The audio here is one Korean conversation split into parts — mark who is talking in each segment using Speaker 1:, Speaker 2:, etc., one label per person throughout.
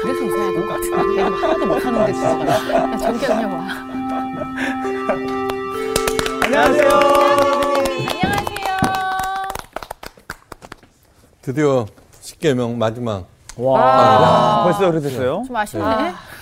Speaker 1: 그래서 웃어야 될 것 같은데. 내가 하나도 못하는데 진짜. 야, 저기 그냥 와.
Speaker 2: 안녕하세요.
Speaker 1: 안녕하세요.
Speaker 3: 드디어 10개명 마지막.
Speaker 2: 와, 벌써 오래됐어요?
Speaker 1: 좀 아쉽네.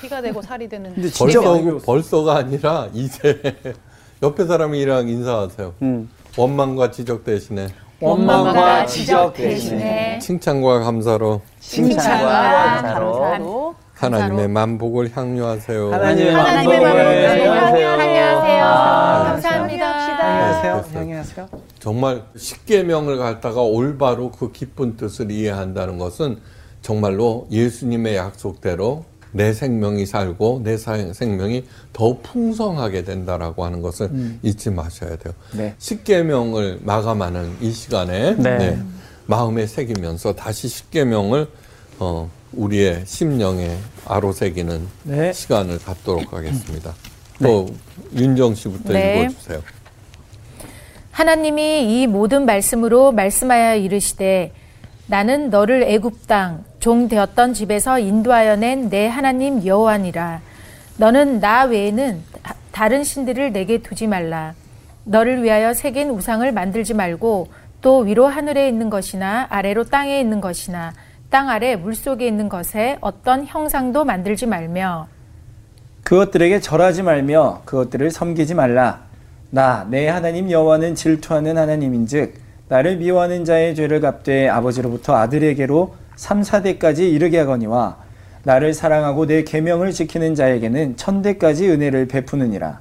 Speaker 1: 피가 되고 살이 되는.
Speaker 2: 근데 진짜
Speaker 3: 벌써. 벌써가 아니라 이제 옆에 사람이랑 인사하세요.
Speaker 2: 음.
Speaker 3: 원망과 지적 대신에
Speaker 2: 원망과 지적 대신에
Speaker 3: 칭찬과 감사로
Speaker 2: 칭찬과 감사로.
Speaker 3: 하나님의 만복을 향유하세요.
Speaker 2: 하나님의 만복을 향유하세요. 아,
Speaker 1: 감사합니다.
Speaker 2: 안녕하세요.
Speaker 3: 정말 10계명을 갖다가 올바로 그 깊은 뜻을 이해한다는 것은 정말로 예수님의 약속대로 내 생명이 살고 내 사- 생명이 더 풍성하게 된다라고 하는 것을 잊지 마셔야 돼요.
Speaker 2: 네.
Speaker 3: 10계명을 마감하는 이 시간에
Speaker 2: 네.
Speaker 3: 네, 마음에 새기면서 다시 10계명을 어, 우리의 심령에 아로새기는
Speaker 2: 네.
Speaker 3: 시간을 갖도록 하겠습니다. 또 윤정 씨부터
Speaker 1: 네.
Speaker 3: 읽어주세요.
Speaker 1: 하나님이 이 모든 말씀으로 말씀하여 이르시되 나는 너를 애굽 땅 종 되었던 집에서 인도하여 낸 내 하나님 여호와니라 너는 나 외에는 다- 다른 신들을 내게 두지 말라 너를 위하여 새긴 우상을 만들지 말고 또 위로 하늘에 있는 것이나 아래로 땅에 있는 것이나 땅 아래 물속에 있는 것에 어떤 형상도 만들지 말며
Speaker 2: 그것들에게 절하지 말며 그것들을 섬기지 말라. 나 내 하나님 여호와는 질투하는 하나님인즉 나를 미워하는 자의 죄를 갚되 아버지로부터 아들에게로 3, 4대까지 이르게 하거니와 나를 사랑하고 내 계명을 지키는 자에게는 천대까지 은혜를 베푸느니라.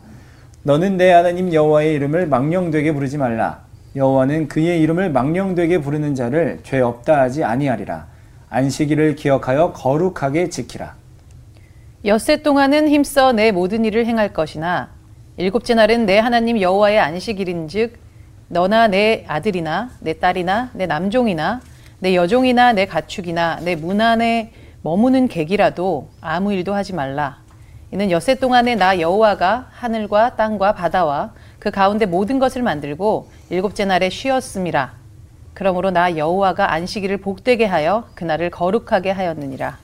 Speaker 2: 너는 내 하나님 여호와의 이름을 망령되게 부르지 말라. 여호와는 그의 이름을 망령되게 부르는 자를 죄 없다 하지 아니하리라. 안식일을 기억하여 거룩하게 지키라.
Speaker 4: 엿새 동안은 힘써 내 모든 일을 행할 것이나 일곱째 날은 내 하나님 여호와의 안식일인즉 너나 내 아들이나 내 딸이나 내 남종이나 내 여종이나 내 가축이나 내 문 안에 머무는 객이라도 아무 일도 하지 말라. 이는 엿새 동안에 나 여호와가 하늘과 땅과 바다와 그 가운데 모든 것을 만들고 일곱째 날에 쉬었음이라. 그러므로 나 여호와가 안식일을 복되게 하여 그날을 거룩하게 하였느니라.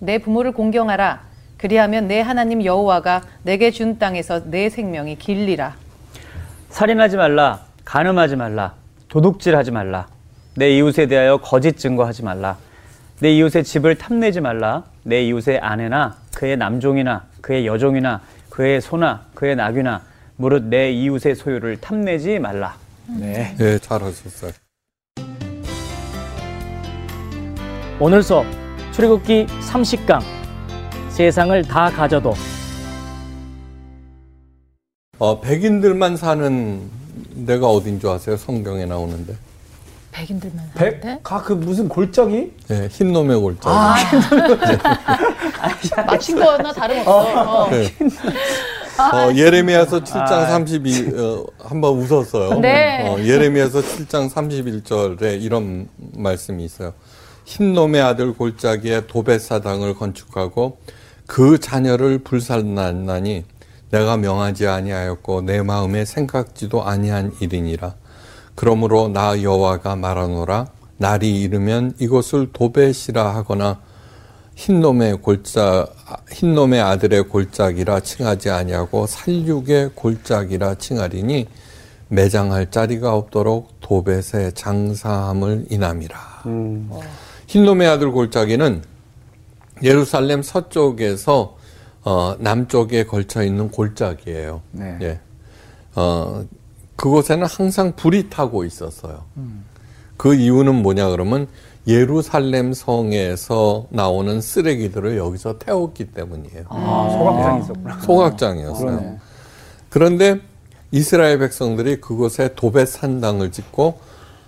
Speaker 4: 내 부모를 공경하라. 그리하면 내 하나님 여호와가 내게 준 땅에서 내 생명이 길리라.
Speaker 5: 살인하지 말라, 간음하지 말라, 도둑질하지 말라, 내 이웃에 대하여 거짓 증거하지 말라, 내 이웃의 집을 탐내지 말라, 내 이웃의 아내나 그의 남종이나 그의 여종이나 그의 소나 그의 나귀나 무릇 내 이웃의 소유를 탐내지 말라.
Speaker 2: 네.
Speaker 3: 예, 잘하셨어요.
Speaker 6: 오늘 수업 출애굽기 30강 세상을 다 가져도
Speaker 3: 어, 백인들만 사는 데가 어딘 줄 아세요? 성경에 나오는데.
Speaker 1: 백인들만
Speaker 2: 백?
Speaker 1: 하는데
Speaker 2: 아, 그 무슨 골짜기?
Speaker 3: 예, 흰놈의 골짜기.
Speaker 1: 맞힌 거나 다름없어. 어.
Speaker 3: 네. 어, 예레미야서 7장 32, 어, 한번 웃었어요.
Speaker 1: 네.
Speaker 3: 어, 예레미야서 7장 31절에 이런 말씀이 있어요. 흰 놈의 아들 골짜기에 도벳사당을 건축하고 그 자녀를 불살났나니 내가 명하지 아니하였고 내 마음에 생각지도 아니한 일이니라. 그러므로 나 여호와가 말하노라 날이 이르면 이곳을 도벳이라 하거나 흰놈의 골짜 흰놈의 아들의 골짜기라 칭하지 아니하고 살육의 골짜기라 칭하리니 매장할 자리가 없도록 도벳의 장사함을 인함이라. 흰놈의 아들 골짜기는 예루살렘 서쪽에서 어, 남쪽에 걸쳐 있는 골짜기예요.
Speaker 2: 네.
Speaker 3: 예. 어, 그곳에는 항상 불이 타고 있었어요. 그 이유는 뭐냐 그러면 예루살렘 성에서 나오는 쓰레기들을 여기서 태웠기 때문이에요.
Speaker 2: 아, 소각장이 있었구나.
Speaker 3: 소각장이었어요. 그런데 이스라엘 백성들이 그곳에 도벳 산당을 짓고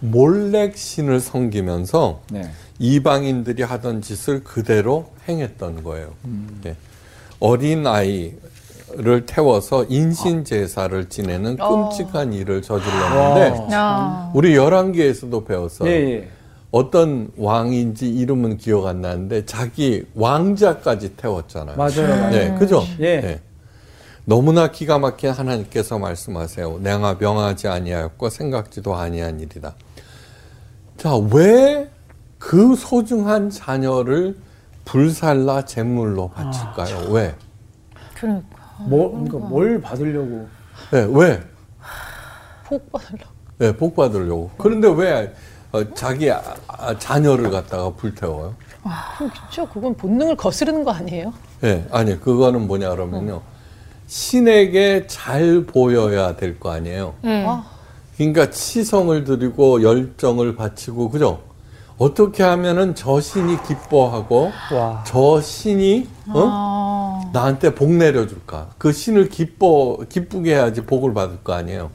Speaker 3: 몰렉 신을 섬기면서
Speaker 2: 네.
Speaker 3: 이방인들이 하던 짓을 그대로 행했던 거예요.
Speaker 2: 음.
Speaker 3: 예. 어린 아이 를 태워서 인신 제사를 지내는 끔찍한 일을 저질렀는데
Speaker 1: 야.
Speaker 3: 우리 열왕기에서도 배웠어요.
Speaker 2: 예, 예.
Speaker 3: 어떤 왕인지 이름은 기억 안 나는데 자기 왕자까지 태웠잖아요.
Speaker 2: 맞아요. 맞아요.
Speaker 3: 네, 그죠?
Speaker 2: 예.
Speaker 3: 너무나 기가 막힌 하나님께서 말씀하세요. 내가 명하지 아니하였고 생각지도 아니한 일이다. 자, 왜 그 소중한 자녀를 불살라 제물로 바칠까요? 왜?
Speaker 1: 그러니까.
Speaker 2: 뭐, 그러니까 뭘 받으려고.
Speaker 3: 네, 왜?
Speaker 4: 복 받으려고.
Speaker 3: 네, 복 받으려고. 그런데 왜 어, 자기 아, 아, 자녀를 갖다가 불태워요?
Speaker 4: 그렇죠. 그건 본능을 거스르는 거 아니에요?
Speaker 3: 네, 아니 그거는 뭐냐 그러면요. 신에게 잘 보여야 될 거 아니에요.
Speaker 1: 예.
Speaker 4: 아,
Speaker 3: 그러니까 치성을 드리고 열정을 바치고 그죠? 어떻게 하면은 저 신이 기뻐하고
Speaker 5: 와.
Speaker 3: 저 신이 어? 나한테 복 내려줄까? 그 신을 기뻐 기쁘게 해야지 복을 받을 거 아니에요.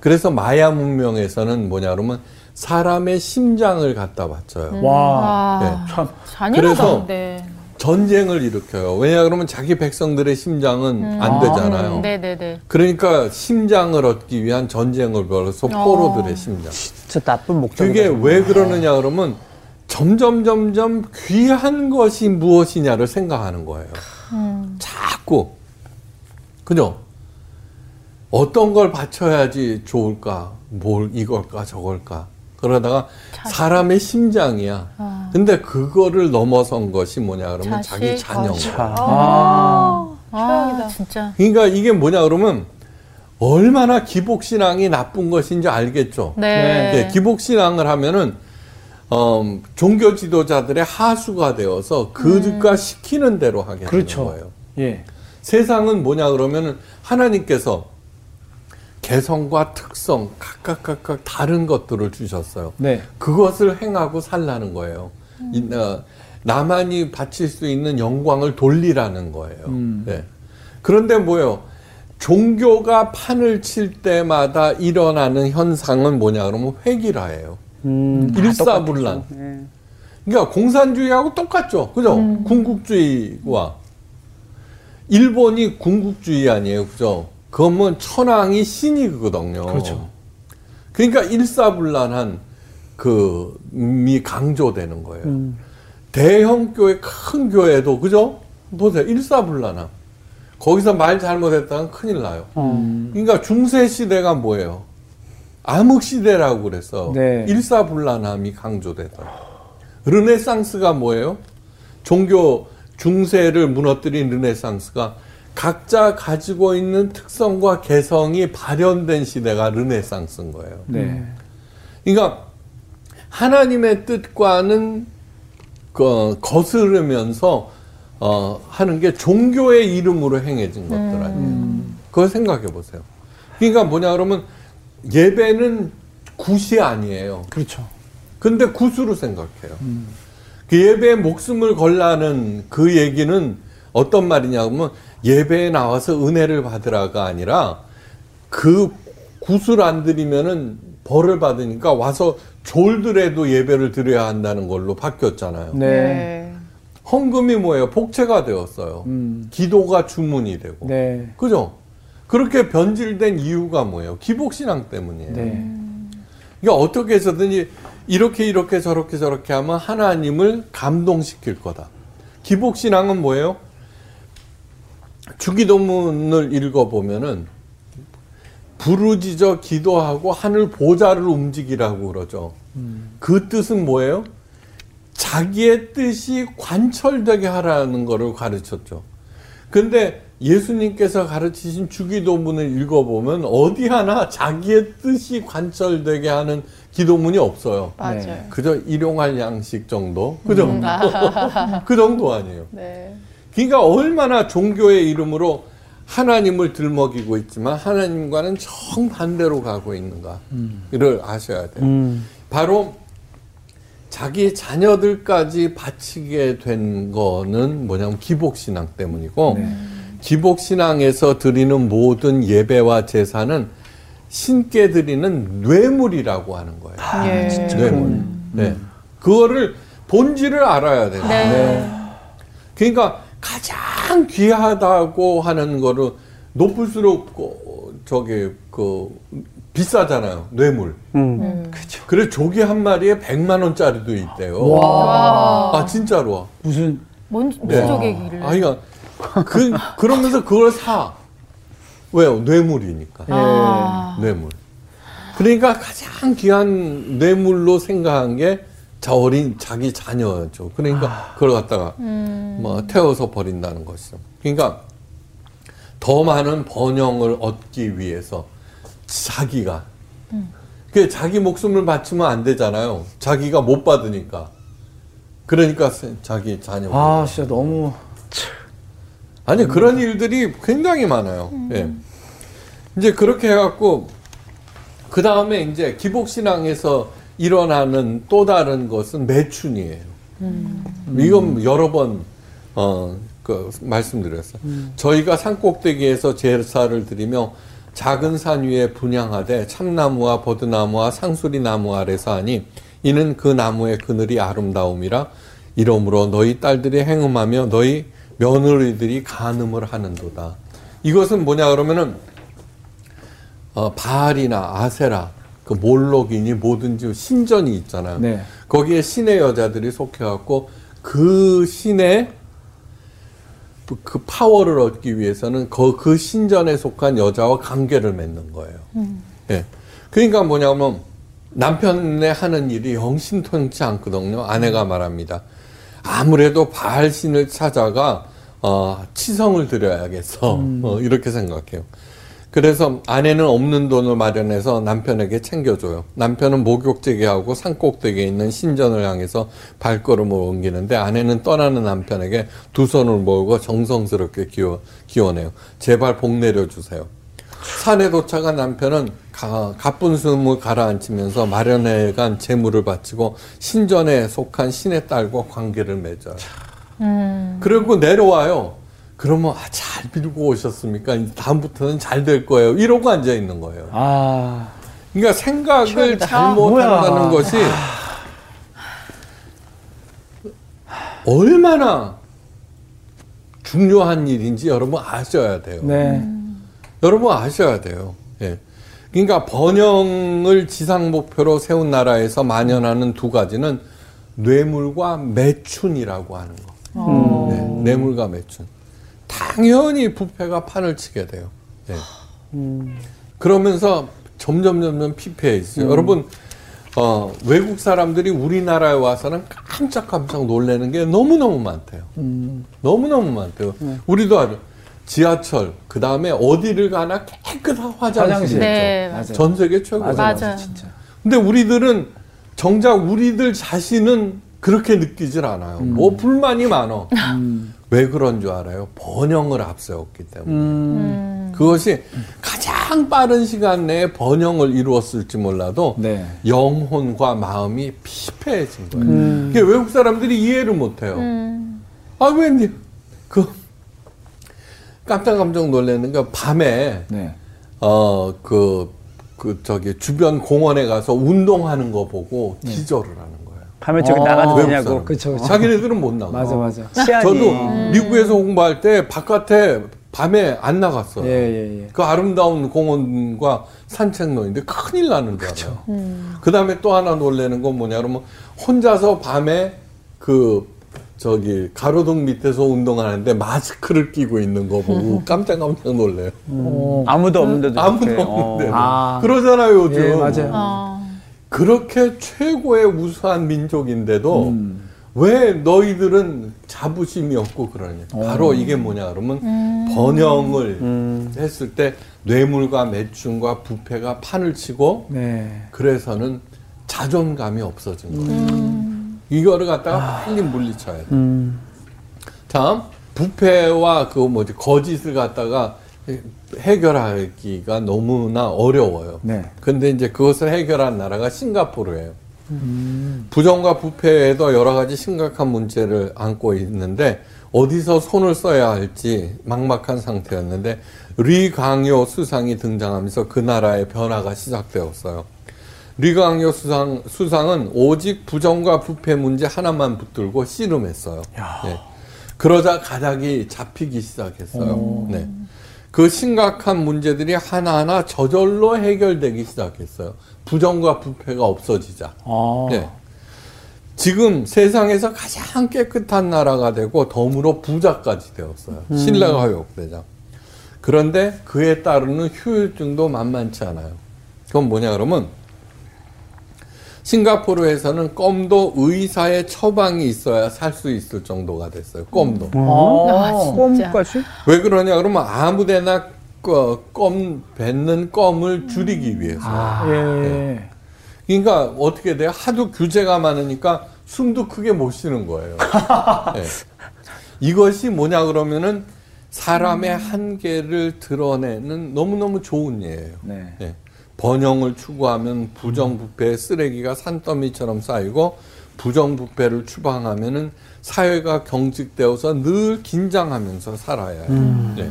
Speaker 3: 그래서 마야 문명에서는 뭐냐 그러면 사람의 심장을 갖다 바쳐요.
Speaker 2: 와.
Speaker 3: 네.
Speaker 1: 아,
Speaker 2: 참.
Speaker 1: 잔인하다는데.
Speaker 3: 전쟁을 일으켜요. 왜냐 그러면 자기 백성들의 심장은 안 되잖아요.
Speaker 1: 음, 네네네.
Speaker 3: 그러니까 심장을 얻기 위한 전쟁을 벌여서 포로들의 심장.
Speaker 5: 진짜 나쁜 목적.
Speaker 3: 그게 왜 그러느냐 그러면 점점 점점 귀한 것이 무엇이냐를 생각하는 거예요. 자꾸 그죠? 어떤 걸 바쳐야지 좋을까? 뭘 이걸까 저걸까? 그러다가 사람의 심장이야. 근데 그거를 넘어선 것이 뭐냐 그러면
Speaker 1: 자식,
Speaker 3: 자기 자녀.
Speaker 5: 차.
Speaker 1: 아,
Speaker 4: 최악이다.
Speaker 1: 진짜.
Speaker 3: 그러니까 이게 뭐냐 그러면 얼마나 기복신앙이 나쁜 것인지 알겠죠.
Speaker 1: 네.
Speaker 3: 예, 기복신앙을 하면은 어, 종교 지도자들의 하수가 되어서 그가 시키는 대로 하게
Speaker 2: 그렇죠.
Speaker 3: 되는 거예요.
Speaker 2: 예.
Speaker 3: 세상은 뭐냐 그러면은 하나님께서 개성과 특성 각각 각각 다른 것들을 주셨어요.
Speaker 2: 네.
Speaker 3: 그것을 행하고 살라는 거예요. 이, 어, 나만이 바칠 수 있는 영광을 돌리라는 거예요.
Speaker 2: 음.
Speaker 3: 네. 그런데 뭐예요? 종교가 판을 칠 때마다 일어나는 현상은 뭐냐 그러면 회기라예요.
Speaker 5: 음, 다
Speaker 3: 일사불란.
Speaker 5: 예.
Speaker 3: 그러니까 공산주의하고 똑같죠. 그죠?
Speaker 2: 음.
Speaker 3: 군국주의와 일본이 군국주의 아니에요. 그죠? 그러면 천황이 신이거든요.
Speaker 2: 그렇죠.
Speaker 3: 그러니까 일사불란한 그미 강조되는 거예요.
Speaker 5: 음.
Speaker 3: 대형 교회 큰 교회도 그죠? 보세요. 일사불란함. 거기서 말 잘못했다면 큰일 나요.
Speaker 5: 어.
Speaker 3: 그러니까 중세 시대가 뭐예요? 암흑 시대라고 그래서
Speaker 2: 네.
Speaker 3: 일사불란함이 강조되더라. 르네상스가 뭐예요? 종교 중세를 무너뜨린 르네상스가 각자 가지고 있는 특성과 개성이 발현된 시대가 르네상스인 거예요.
Speaker 2: 네.
Speaker 3: 그러니까 하나님의 뜻과는 그 거스르면서 어, 하는 게 종교의 이름으로 행해진 것들 아니에요. 그걸 생각해 보세요. 그러니까 뭐냐 그러면 예배는 굿이 아니에요.
Speaker 2: 그렇죠.
Speaker 3: 근데 굿으로 생각해요. 그 예배에 목숨을 걸라는 그 얘기는 어떤 말이냐 그러면 예배에 나와서 은혜를 받으라가 아니라 그 굿을 안 드리면은 벌을 받으니까 와서 졸더라도 예배를 드려야 한다는 걸로 바뀌었잖아요.
Speaker 2: 네.
Speaker 3: 헌금이 뭐예요? 복채가 되었어요.
Speaker 2: 음.
Speaker 3: 기도가 주문이 되고.
Speaker 2: 네.
Speaker 3: 그죠? 그렇게 변질된 이유가 뭐예요? 기복신앙 때문이에요.
Speaker 2: 네.
Speaker 3: 그러니까 어떻게 해서든지 이렇게 이렇게 저렇게 저렇게 하면 하나님을 감동시킬 거다. 기복신앙은 뭐예요? 주기도문을 읽어보면은 부르짖어 기도하고 하늘 보좌를 움직이라고 그러죠. 그 뜻은 뭐예요? 자기의 뜻이 관철되게 하라는 거를 가르쳤죠. 근데 예수님께서 가르치신 주기도문을 읽어보면 어디 하나 자기의 뜻이 관철되게 하는 기도문이 없어요.
Speaker 4: 맞아요.
Speaker 2: 네.
Speaker 3: 그저 일용할 양식 정도? 그죠?
Speaker 4: 음, 아.
Speaker 3: 그 정도 아니에요.
Speaker 4: 네.
Speaker 3: 그러니까 얼마나 종교의 이름으로 하나님을 들먹이고 있지만 하나님과는 정반대로 가고 있는가를 아셔야 돼요.
Speaker 5: 음.
Speaker 3: 바로 자기 자녀들까지 바치게 된 거는 뭐냐면 기복신앙 때문이고 기복신앙에서 드리는 모든 예배와 제사는 신께 드리는 뇌물이라고 하는 거예요.
Speaker 4: 예.
Speaker 3: 뇌물. 네. 그거를 본질을 알아야 돼요.
Speaker 1: 네.
Speaker 3: 그러니까 가장 귀하다고 하는 거를 높을수록 그, 저기 그 비싸잖아요. 뇌물.
Speaker 5: 음.
Speaker 3: 그래 조개 한 마리에 100만 원짜리도 있대요.
Speaker 2: 와.
Speaker 3: 아 진짜로.
Speaker 2: 무슨
Speaker 1: 뭔, 무슨
Speaker 3: 네.
Speaker 1: 조개기를.
Speaker 3: 아 그러니까 그 그러면서 그걸 사. 왜요? 뇌물이니까.
Speaker 2: 예.
Speaker 1: 아.
Speaker 3: 뇌물. 그러니까 가장 귀한 뇌물로 생각한 게 자 어린 자기 자녀죠. 그러니까 그걸 갖다가 뭐 태워서 버린다는 것이죠. 그러니까 더 많은 번영을 얻기 위해서 자기가 그 자기 목숨을 바치면 안 되잖아요. 자기가 못 받으니까. 그러니까 자기 자녀.
Speaker 2: 아, 진짜 너무
Speaker 3: 아니 그런 일들이 굉장히 많아요. 예. 이제 그렇게 해갖고 그 다음에 이제 기복 신앙에서 일어나는 또 다른 것은 매춘이에요. 이건 여러 번 어, 그 말씀드렸어요. 저희가 산 꼭대기에서 제사를 드리며 작은 산 위에 분양하되 참나무와 버드나무와 상수리 나무 아래서 하니 이는 그 나무의 그늘이 아름다움이라 이러므로 너희 딸들이 행음하며 너희 며느리들이 간음을 하는도다. 이것은 뭐냐 그러면은 어, 바알이나 아세라 그 몰록이니 뭐든지 신전이 있잖아요.
Speaker 2: 네.
Speaker 3: 거기에 신의 여자들이 속해갖고 그 신의 그- 그 파워를 얻기 위해서는 그, 그 신전에 속한 여자와 관계를 맺는 거예요. 예. 그러니까 뭐냐면 남편의 하는 일이 영신통치 않거든요. 아내가 말합니다. 아무래도 바알신을 찾아가 어, 치성을 드려야겠어. 어, 이렇게 생각해요. 그래서 아내는 없는 돈을 마련해서 남편에게 챙겨줘요. 남편은 목욕제기하고 산꼭대기에 있는 신전을 향해서 발걸음을 옮기는데 아내는 떠나는 남편에게 두 손을 모으고 정성스럽게 기워, 기원해요. 제발 복 내려주세요. 산에 도착한 남편은 가, 가쁜 숨을 가라앉히면서 마련해간 재물을 바치고 신전에 속한 신의 딸과 관계를 맺어요. 그리고 내려와요. 그러면 아, 잘 빌고 오셨습니까? 다음부터는 잘 될 거예요. 이러고 앉아 있는 거예요.
Speaker 2: 아,
Speaker 3: 그러니까 생각을. 잘못한다는
Speaker 2: 뭐야.
Speaker 3: 것이 얼마나 중요한 일인지 여러분 아셔야 돼요.
Speaker 2: 네.
Speaker 3: 여러분 아셔야 돼요. 예. 그러니까 번영을 지상 목표로 세운 나라에서 만연하는 두 가지는 뇌물과 매춘이라고 하는 거. 네, 뇌물과 매춘. 당연히 부패가 판을 치게 돼요. 예. 그러면서 점점 점점 피폐해지죠. 여러분 어, 외국 사람들이 우리나라에 와서는 깜짝깜짝 놀라는 게 너무너무 많대요. 너무너무 많대요. 우리도 아주 지하철, 그 다음에 어디를 가나 깨끗한 화장실이
Speaker 2: 화장실.
Speaker 3: 있죠.
Speaker 1: 네.
Speaker 2: 맞아요.
Speaker 3: 전 세계 최고.
Speaker 2: 맞아,
Speaker 1: 맞아.
Speaker 2: 맞아, 진짜.
Speaker 3: 근데 우리들은 정작 우리들 자신은 그렇게 느끼질 않아요. 뭐 불만이 많어. 왜 그런 줄 알아요? 번영을 앞세웠기 때문에.
Speaker 2: 음,
Speaker 3: 그것이 가장 빠른 시간 내에 번영을 이루었을지 몰라도
Speaker 2: 네.
Speaker 3: 영혼과 마음이 피폐해진 거예요. 그게 외국 사람들이 이해를 못 해요. 아, 왠지 그 깜짝깜짝 놀라는 게 밤에
Speaker 2: 네.
Speaker 3: 어 그 그 저기 주변 공원에 가서 운동하는 거 보고 기절을 하는 거예요.
Speaker 5: 밤에 저기
Speaker 2: 어,
Speaker 5: 나가도 되냐고.
Speaker 2: 그쵸.
Speaker 3: 자기네들은 못 나가.
Speaker 2: 맞아, 맞아.
Speaker 5: 시안이.
Speaker 3: 저도 미국에서 공부할 때 바깥에 밤에 안 나갔어요.
Speaker 2: 예, 예, 예.
Speaker 3: 그 아름다운 공원과 산책로인데 큰일 나는 줄 알아요. 그 다음에 또 하나 놀라는 건 뭐냐 그러면 혼자서 밤에 그 저기 가로등 밑에서 운동하는데 마스크를 끼고 있는 거 보고 깜짝깜짝 놀래요.
Speaker 2: 어,
Speaker 5: 아무도 없는데도
Speaker 3: 아무도. 없는데.
Speaker 5: 어.
Speaker 2: 아.
Speaker 3: 그러잖아요, 요즘.
Speaker 2: 예, 맞아요.
Speaker 1: 어.
Speaker 3: 그렇게 최고의 우수한 민족인데도
Speaker 2: 음.
Speaker 3: 왜 너희들은 자부심이 없고 그러냐. 바로 이게 뭐냐 그러면 번영을 했을 때 뇌물과 매춘과 부패가 판을 치고
Speaker 2: 네.
Speaker 3: 그래서는 자존감이 없어진 거예요. 이거를 갖다가 빨리 물리쳐야 돼.
Speaker 5: 음.
Speaker 3: 다음 부패와 그 뭐지 거짓을 갖다가 해결하기가 너무나 어려워요.
Speaker 2: 네.
Speaker 3: 근데 이제 그것을 해결한 나라가 싱가포르예요. 부정과 부패에도 여러 가지 심각한 문제를 안고 있는데 어디서 손을 써야 할지 막막한 상태였는데 리강요 수상이 등장하면서 그 나라의 변화가 시작되었어요. 리강요 수상, 수상은 오직 부정과 부패 문제 하나만 붙들고 씨름했어요. 예. 그러자 가닥이 잡히기 시작했어요. 네. 그 심각한 문제들이 하나하나 저절로 해결되기 시작했어요. 부정과 부패가 없어지자.
Speaker 2: 아.
Speaker 3: 네. 지금 세상에서 가장 깨끗한 나라가 되고 덤으로 부자까지 되었어요. 신뢰가 회복되자. 그런데 그에 따르는 효율증도 만만치 않아요. 그건 뭐냐 그러면 싱가포르에서는 껌도 의사의 처방이 있어야 살 수 있을 정도가 됐어요. 껌도.
Speaker 1: 아, 진짜.
Speaker 5: 껌까지?
Speaker 3: 왜 그러냐 그러면 아무데나 껌, 껌 뱉는 껌을 줄이기 위해서.
Speaker 2: 예.
Speaker 3: 그러니까 어떻게 돼요? 하도 규제가 많으니까 숨도 크게 못 쉬는 거예요. 예. 이것이 뭐냐 그러면은 사람의 한계를 드러내는 너무너무 좋은 예예요.
Speaker 2: 네.
Speaker 3: 예. 번영을 추구하면 부정부패의 쓰레기가 산더미처럼 쌓이고 부정부패를 추방하면은 사회가 경직되어서 늘 긴장하면서 살아야 해요. 예.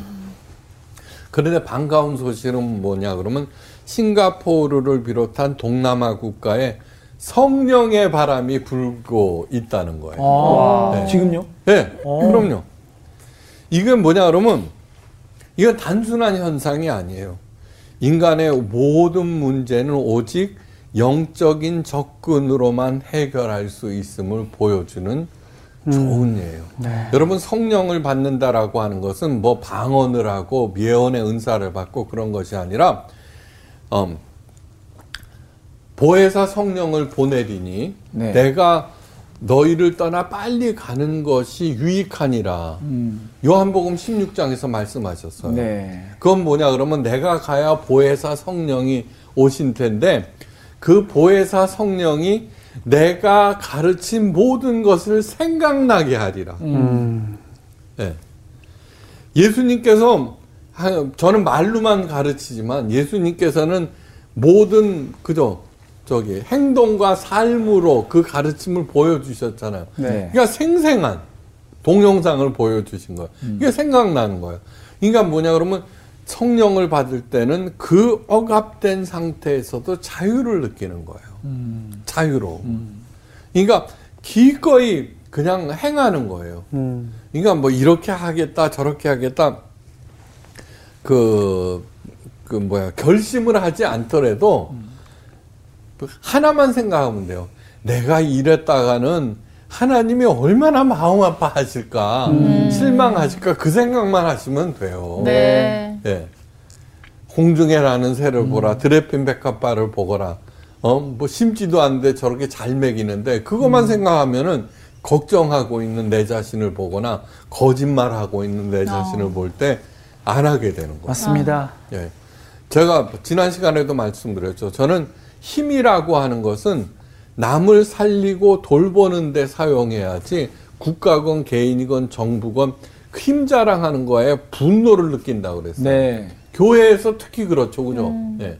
Speaker 3: 그런데 반가운 소식은 뭐냐 그러면 싱가포르를 비롯한 동남아 국가에 성령의 바람이 불고 있다는 거예요.
Speaker 2: 아,
Speaker 3: 네.
Speaker 2: 지금요?
Speaker 3: 네,
Speaker 2: 어.
Speaker 3: 그럼요. 이건 뭐냐 그러면 이건 단순한 현상이 아니에요. 인간의 모든 문제는 오직 영적인 접근으로만 해결할 수 있음을 보여주는 좋은 예예요. 여러분 성령을 받는다라고 하는 것은 뭐 방언을 하고 예언의 은사를 받고 그런 것이 아니라 음, 보혜사 성령을 보내리니
Speaker 2: 네.
Speaker 3: 내가 너희를 떠나 빨리 가는 것이 유익하니라. 요한복음 16장에서 말씀하셨어요.
Speaker 2: 네.
Speaker 3: 그건 뭐냐 그러면 내가 가야 보혜사 성령이 오신 텐데 그 보혜사 성령이 내가 가르친 모든 것을 생각나게 하리라. 예. 예수님께서 하- 저는 말로만 가르치지만 예수님께서는 모든 그저 저기 행동과 삶으로 그 가르침을 보여주셨잖아요.
Speaker 2: 네.
Speaker 3: 그러니까 생생한 동영상을 보여주신 거예요. 이게 생각나는 거예요. 그러니까 뭐냐 그러면 성령을 받을 때는 그 억압된 상태에서도 자유를 느끼는 거예요. 자유로. 그러니까 기꺼이 그냥 행하는 거예요.
Speaker 5: 음.
Speaker 3: 그러니까 뭐 이렇게 하겠다 저렇게 하겠다 그, 그 뭐야 결심을 하지 않더라도 하나만 생각하면 돼요. 내가 이랬다가는 하나님이 얼마나 마음 아파하실까 실망하실까 그 생각만 하시면 돼요.
Speaker 4: 네.
Speaker 3: 예. 공중에라는 새를 보라, 드레핀 백합바를 보거라. 어, 뭐 심지도 않는데 저렇게 잘 먹이는데 그것만 생각하면은 걱정하고 있는 내 자신을 보거나 거짓말하고 있는 내 자신을 볼 때 안 하게 되는 거예요.
Speaker 2: 맞습니다.
Speaker 3: 예. 제가 지난 시간에도 말씀드렸죠. 저는 힘이라고 하는 것은 남을 살리고 돌보는 데 사용해야지 국가건 개인이건 정부건 힘 자랑하는 거에 분노를 느낀다고 그랬어요.
Speaker 2: 네.
Speaker 3: 교회에서 특히 그렇죠. 그죠? 예.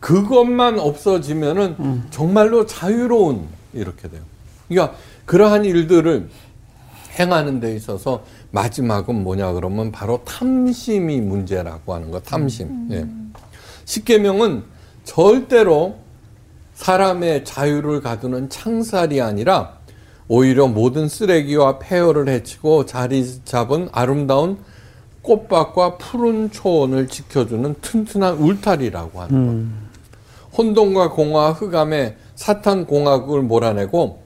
Speaker 3: 그것만 없어지면은 정말로 자유로운 이렇게 돼요. 그러니까 그러한 일들을 행하는 데 있어서 마지막은 뭐냐 그러면 바로 탐심이 문제라고 하는 거 탐심. 예. 십계명은 절대로 사람의 자유를 가두는 창살이 아니라 오히려 모든 쓰레기와 폐허를 해치고 자리 잡은 아름다운 꽃밭과 푸른 초원을 지켜주는 튼튼한 울타리라고 하는 것. 혼돈과 공허와 흑암에 사탄 공학을 몰아내고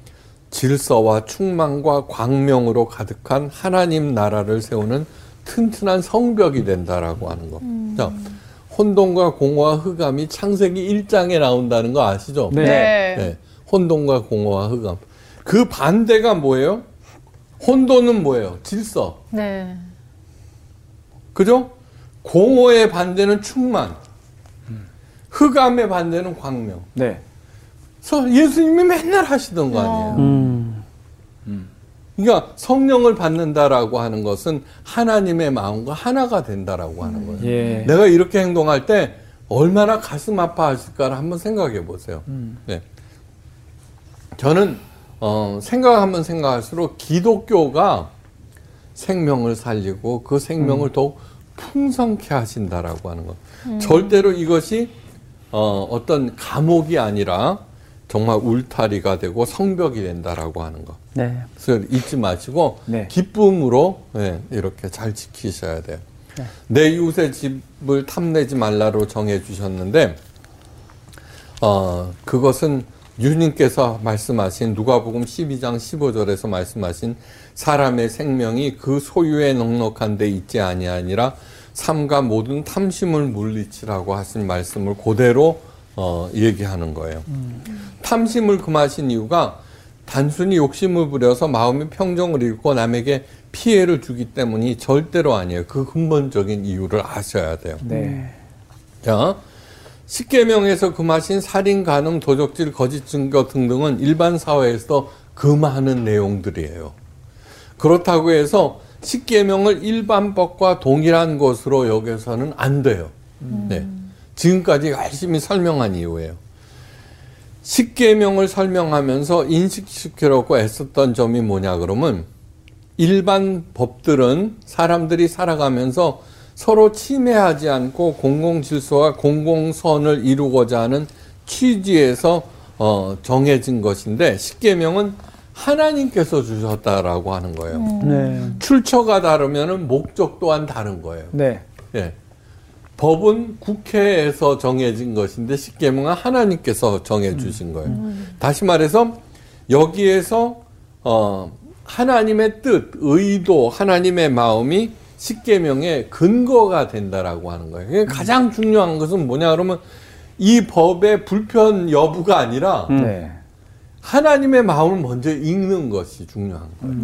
Speaker 3: 질서와 충만과 광명으로 가득한 하나님 나라를 세우는 튼튼한 성벽이 된다라고 하는 것. 자, 혼돈과 공허와 흑암이 창세기 1장에 나온다는 거 아시죠?
Speaker 2: 네.
Speaker 3: 네. 혼돈과 공허와 흑암. 그 반대가 뭐예요? 혼돈은 뭐예요? 질서.
Speaker 4: 네.
Speaker 3: 그죠? 공허의 반대는 충만. 흑암의 반대는 광명.
Speaker 2: 네.
Speaker 3: 그래서 예수님이 맨날 하시던 거 아니에요.
Speaker 5: 음.
Speaker 3: 그러니까 성령을 받는다라고 하는 것은 하나님의 마음과 하나가 된다라고 하는 거예요.
Speaker 2: 예.
Speaker 3: 내가 이렇게 행동할 때 얼마나 가슴 아파하실까를 한번 생각해 보세요. 네. 저는 어, 생각하면 생각할수록 기독교가 생명을 살리고 그 생명을 더욱 풍성케 하신다라고 하는 것. 절대로 이것이 어, 어떤 감옥이 아니라 정말 울타리가 되고 성벽이 된다라고 하는 것.
Speaker 5: 네.
Speaker 3: 그래서 잊지 마시고
Speaker 2: 네.
Speaker 3: 기쁨으로 예, 이렇게 잘 지키셔야 돼요. 내 이웃의 집을 탐내지 말라로 정해 주셨는데 어, 그것은 유님께서 말씀하신 누가복음 12장 15절에서 말씀하신 사람의 생명이 그 소유에 넉넉한 데 있지 아니하니라 삼가 모든 탐심을 물리치라고 하신 말씀을 그대로 어, 얘기하는 거예요. 탐심을 금하신 이유가 단순히 욕심을 부려서 마음의 평정을 잃고 남에게 피해를 주기 때문이 절대로 아니에요. 그 근본적인 이유를 아셔야 돼요.
Speaker 2: 네.
Speaker 3: 자, 십계명에서 금하신 살인, 간음, 도적질, 거짓 증거 등등은 일반 사회에서 금하는 내용들이에요. 그렇다고 해서 십계명을 일반법과 동일한 것으로 여겨서는 안 돼요. 네. 지금까지 열심히 설명한 이유예요. 십계명을 설명하면서 인식시키려고 애썼던 점이 뭐냐 그러면 일반 법들은 사람들이 살아가면서 서로 침해하지 않고 공공 질서와 공공선을 이루고자 하는 취지에서 어, 정해진 것인데 십계명은 하나님께서 주셨다라고 하는 거예요.
Speaker 2: 네.
Speaker 3: 출처가 다르면은 목적 또한 다른 거예요.
Speaker 2: 네.
Speaker 3: 예. 법은 국회에서 정해진 것인데 십계명은 하나님께서 정해 주신 거예요. 다시 말해서 여기에서 어 하나님의 뜻, 의도, 하나님의 마음이 십계명의 근거가 된다라고 하는 거예요. 그게 가장 중요한 것은 뭐냐 그러면 이 법의 불편 여부가 아니라
Speaker 2: 네.
Speaker 3: 하나님의 마음을 먼저 읽는 것이 중요한 거예요.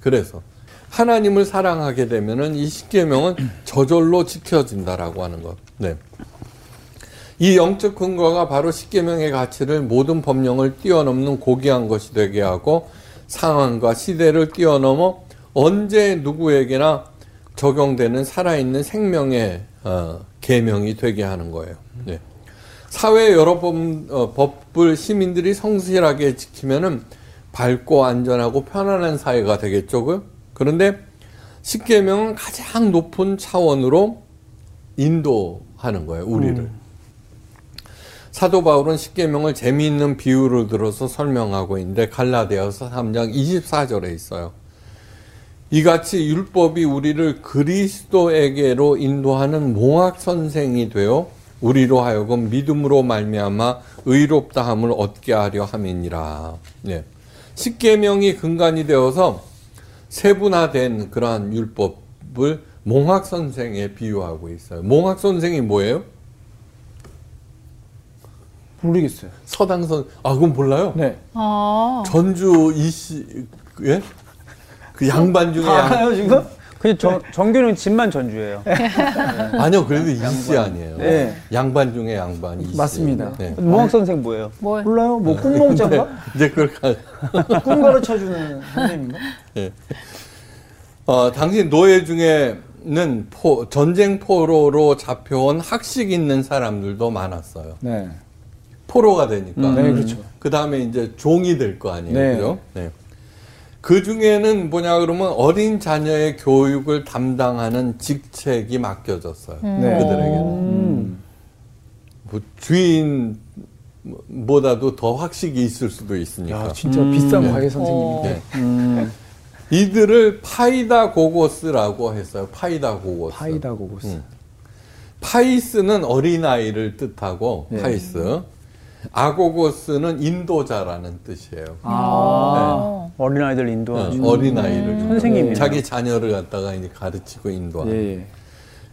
Speaker 3: 그래서 하나님을 사랑하게 되면은 이 십계명은 저절로 지켜진다라고 하는 것. 네. 이 영적 근거가 바로 십계명의 가치를 모든 법령을 뛰어넘는 고귀한 것이 되게 하고 상황과 시대를 뛰어넘어 언제 누구에게나 적용되는 살아있는 생명의 어, 계명이 되게 하는 거예요. 네. 사회 여러 법, 어, 법을 시민들이 성실하게 지키면은 밝고 안전하고 편안한 사회가 되겠죠. 그? 그런데 십계명은 가장 높은 차원으로 인도하는 거예요. 우리를. 사도 바울은 십계명을 재미있는 비유를 들어서 설명하고 있는데 갈라디아서 3장 24절에 있어요. 이같이 율법이 우리를 그리스도에게로 인도하는 몽학 선생이 되어 우리로 하여금 믿음으로 말미암아 의롭다함을 얻게 하려 함이니라. 네. 십계명이 근간이 되어서 세분화된 그러한 율법을 몽학 선생에 비유하고 있어요. 몽학 선생이 뭐예요?
Speaker 2: 모르겠어요.
Speaker 3: 서당선 아 그건 몰라요?
Speaker 2: 네.
Speaker 4: 아.
Speaker 3: 전주 이씨 예? 그 양반 중에 양,
Speaker 2: 알아요 지금?
Speaker 5: 근데 정, 정규는 집만 전주예요.
Speaker 3: 아니요 그래도 이씨 아니에요.
Speaker 2: 네.
Speaker 3: 양반 중에 양반 이씨.
Speaker 2: 맞습니다.
Speaker 3: 네.
Speaker 5: 모학 선생 뭐예요?
Speaker 4: 뭘?
Speaker 2: 몰라요? 뭐 꿈농자인가?
Speaker 3: 이제 그걸 가,
Speaker 2: 꿈 가르쳐주는 선생님인가?
Speaker 3: 어, 당시 노예 중에는 포, 전쟁 포로로 잡혀온 학식 있는 사람들도 많았어요.
Speaker 2: 네.
Speaker 3: 포로가 되니까.
Speaker 2: 네, 그렇죠.
Speaker 3: 그 다음에 이제 종이 될 거 아니에요.
Speaker 2: 네.
Speaker 3: 그죠? 네. 그 중에는 뭐냐 그러면 어린 자녀의 교육을 담당하는 직책이 맡겨졌어요.
Speaker 2: 네.
Speaker 3: 그들에게는.
Speaker 2: 음.
Speaker 3: 뭐 주인 보다도 더 학식이 있을 수도 있으니까.
Speaker 2: 야, 진짜 비싼
Speaker 3: 네.
Speaker 2: 과외 선생님인데.
Speaker 3: 네.
Speaker 2: 음.
Speaker 3: 이들을 παιδαγωγός라고 했어요.
Speaker 2: παιδαγωγός. παιδαγωγός.
Speaker 3: 음. παῖς는 어린아이를 뜻하고
Speaker 2: 네.
Speaker 3: παῖς. ἀγωγός는 인도자라는 뜻이에요.
Speaker 2: 아.
Speaker 5: 어린아이들
Speaker 3: 어,
Speaker 5: 인도하는
Speaker 3: 어린아이를
Speaker 5: 선생님이네요.
Speaker 3: 자기 자녀를 갖다가 이제 가르치고 인도하는
Speaker 2: 예, 예.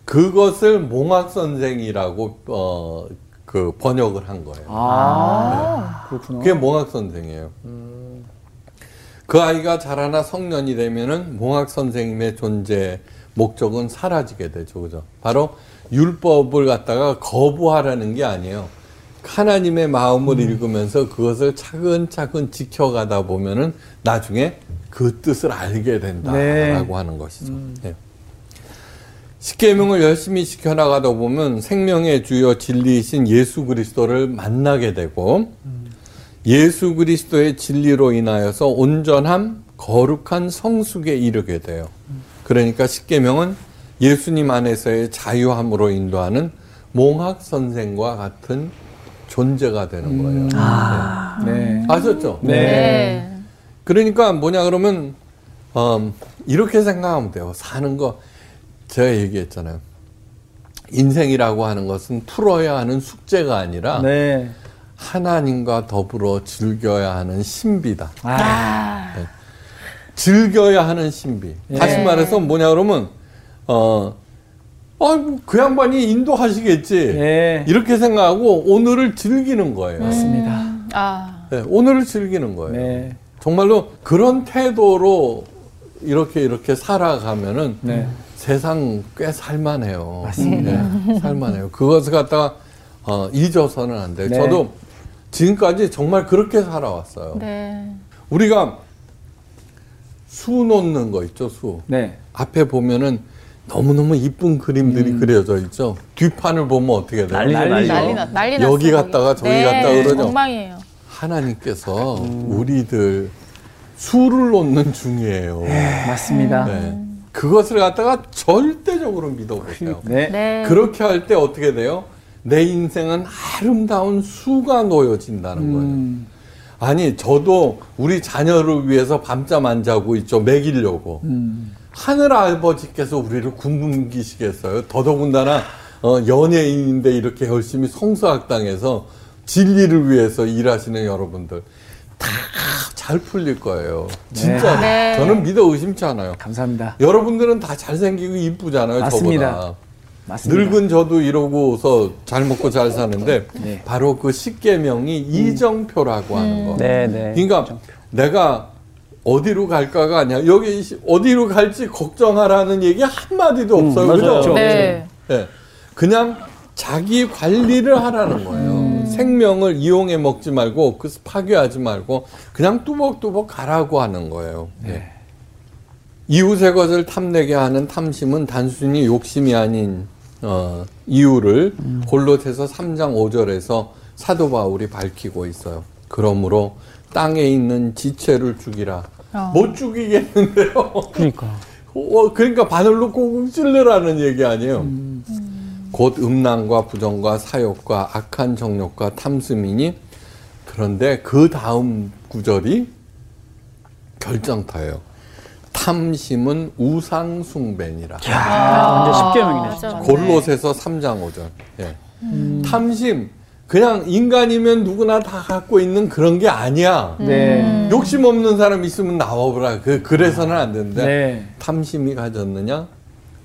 Speaker 3: 그것을 몽학 선생이라고 어, 그 번역을 한 거예요.
Speaker 2: 아. 그렇구나.
Speaker 3: 그게 몽학 선생이에요. 그 아이가 자라나 성년이 되면은 몽학 선생님의 존재 목적은 사라지게 되죠, 그죠? 바로 율법을 갖다가 거부하라는 게 아니에요. 하나님의 마음을 읽으면서 그것을 차근차근 지켜가다 보면은 나중에 그 뜻을 알게 된다라고
Speaker 2: 네.
Speaker 3: 하는 것이죠. 네. 십계명을 열심히 지켜나가다 보면 생명의 주여 진리이신 예수 그리스도를 만나게 되고 예수 그리스도의 진리로 인하여서 온전함, 거룩한 성숙에 이르게 돼요. 그러니까 십계명은 예수님 안에서의 자유함으로 인도하는 몽학 선생과 같은 존재가 되는 거예요.
Speaker 2: 네.
Speaker 3: 아셨죠?
Speaker 2: 네.
Speaker 3: 그러니까 뭐냐 그러면 음, 이렇게 생각하면 돼요. 사는 거 제가 얘기했잖아요. 인생이라고 하는 것은 풀어야 하는 숙제가 아니라
Speaker 2: 네.
Speaker 3: 하나님과 더불어 즐겨야 하는 신비다.
Speaker 2: 아.
Speaker 3: 즐겨야 하는 신비. 다시 말해서 뭐냐 그러면 어 아, 그 양반이 인도하시겠지.
Speaker 2: 예.
Speaker 3: 이렇게 생각하고 오늘을 즐기는 거예요.
Speaker 2: 맞습니다.
Speaker 4: 아,
Speaker 3: 네, 오늘을 즐기는 거예요.
Speaker 2: 네.
Speaker 3: 정말로 그런 태도로 이렇게 이렇게 살아가면은
Speaker 2: 네.
Speaker 3: 세상 꽤 살만해요.
Speaker 2: 맞습니다.
Speaker 3: 네, 살만해요. 그것을 갖다가 어, 잊어서는 안 돼요.
Speaker 2: 네.
Speaker 3: 저도 지금까지 정말 그렇게 살아왔어요.
Speaker 4: 네.
Speaker 3: 우리가 수 놓는 거 있죠, 수.
Speaker 2: 네.
Speaker 3: 앞에 보면은 너무너무 이쁜 그림들이 그려져 있죠. 뒷판을 보면 어떻게 돼요?
Speaker 5: 난리
Speaker 4: 났, 난리 났어요.
Speaker 3: 여기 갔다가 저기
Speaker 1: 네,
Speaker 3: 갔다가 그러죠.
Speaker 1: 엉망이에요.
Speaker 3: 하나님께서 우리들 수를 놓는 중이에요.
Speaker 2: 맞습니다.
Speaker 3: 네. 그것을 갖다가 절대적으로 믿어보세요.
Speaker 2: 네.
Speaker 1: 네.
Speaker 3: 그렇게 할 때 어떻게 돼요? 내 인생은 아름다운 수가 놓여진다는 거예요.
Speaker 2: 음,
Speaker 3: 아니, 저도 우리 자녀를 위해서 밤잠 안 자고 있죠. 먹이려고.
Speaker 2: 음.
Speaker 3: 하늘 아버지께서 우리를 굶기시겠어요? 더더군다나 어, 연예인인데 이렇게 열심히 성서학당에서 진리를 위해서 일하시는 여러분들 다 잘 풀릴 거예요. 진짜
Speaker 1: 네.
Speaker 3: 저는 믿어 의심치 않아요.
Speaker 2: 감사합니다.
Speaker 3: 여러분들은 다 잘생기고 이쁘잖아요.
Speaker 2: 맞습니다.
Speaker 3: 저보다.
Speaker 2: 맞습니다.
Speaker 3: 늙은 저도 이러고서 잘 먹고 잘 사는데
Speaker 2: 네.
Speaker 3: 바로 그 십계명이 이정표라고 하는 거.
Speaker 5: 네, 네.
Speaker 3: 그러니까 내가 어디로 갈까가 아니야. 여기 시- 어디로 갈지 걱정하라는 얘기 한 마디도 없어요.
Speaker 2: 맞아요.
Speaker 3: 그죠?
Speaker 1: 네.
Speaker 3: 네. 그냥 자기 관리를 하라는 거예요. 생명을 이용해 먹지 말고 그 파괴하지 말고 그냥 뚜벅뚜벅 가라고 하는 거예요. 네. 이웃의 것을 탐내게 하는 탐심은 단순히 욕심이 아닌 어, 이유를 골로새서 3장 5절에서 사도 바울이 밝히고 있어요. 그러므로 땅에 있는 지체를 죽이라. 못 죽이겠는데요.
Speaker 5: 그러니까.
Speaker 3: 어, 그러니까 바늘로 꽁꽁 찔러라는 얘기 아니에요. 곧 음란과 부정과 사욕과 악한 정욕과 탐심이니 그런데 그 다음 구절이 결정타예요. 탐심은 우상 숭배니라.
Speaker 5: 야, 완전 십계명이네.
Speaker 3: 골로새서 3장 5절. 예. 탐심 그냥 인간이면 누구나 다 갖고 있는 그런 게 아니야.
Speaker 2: 네.
Speaker 3: 욕심 없는 사람 있으면 나와보라. 그 그래서는 안 되는데
Speaker 2: 네.
Speaker 3: 탐심이 가졌느냐?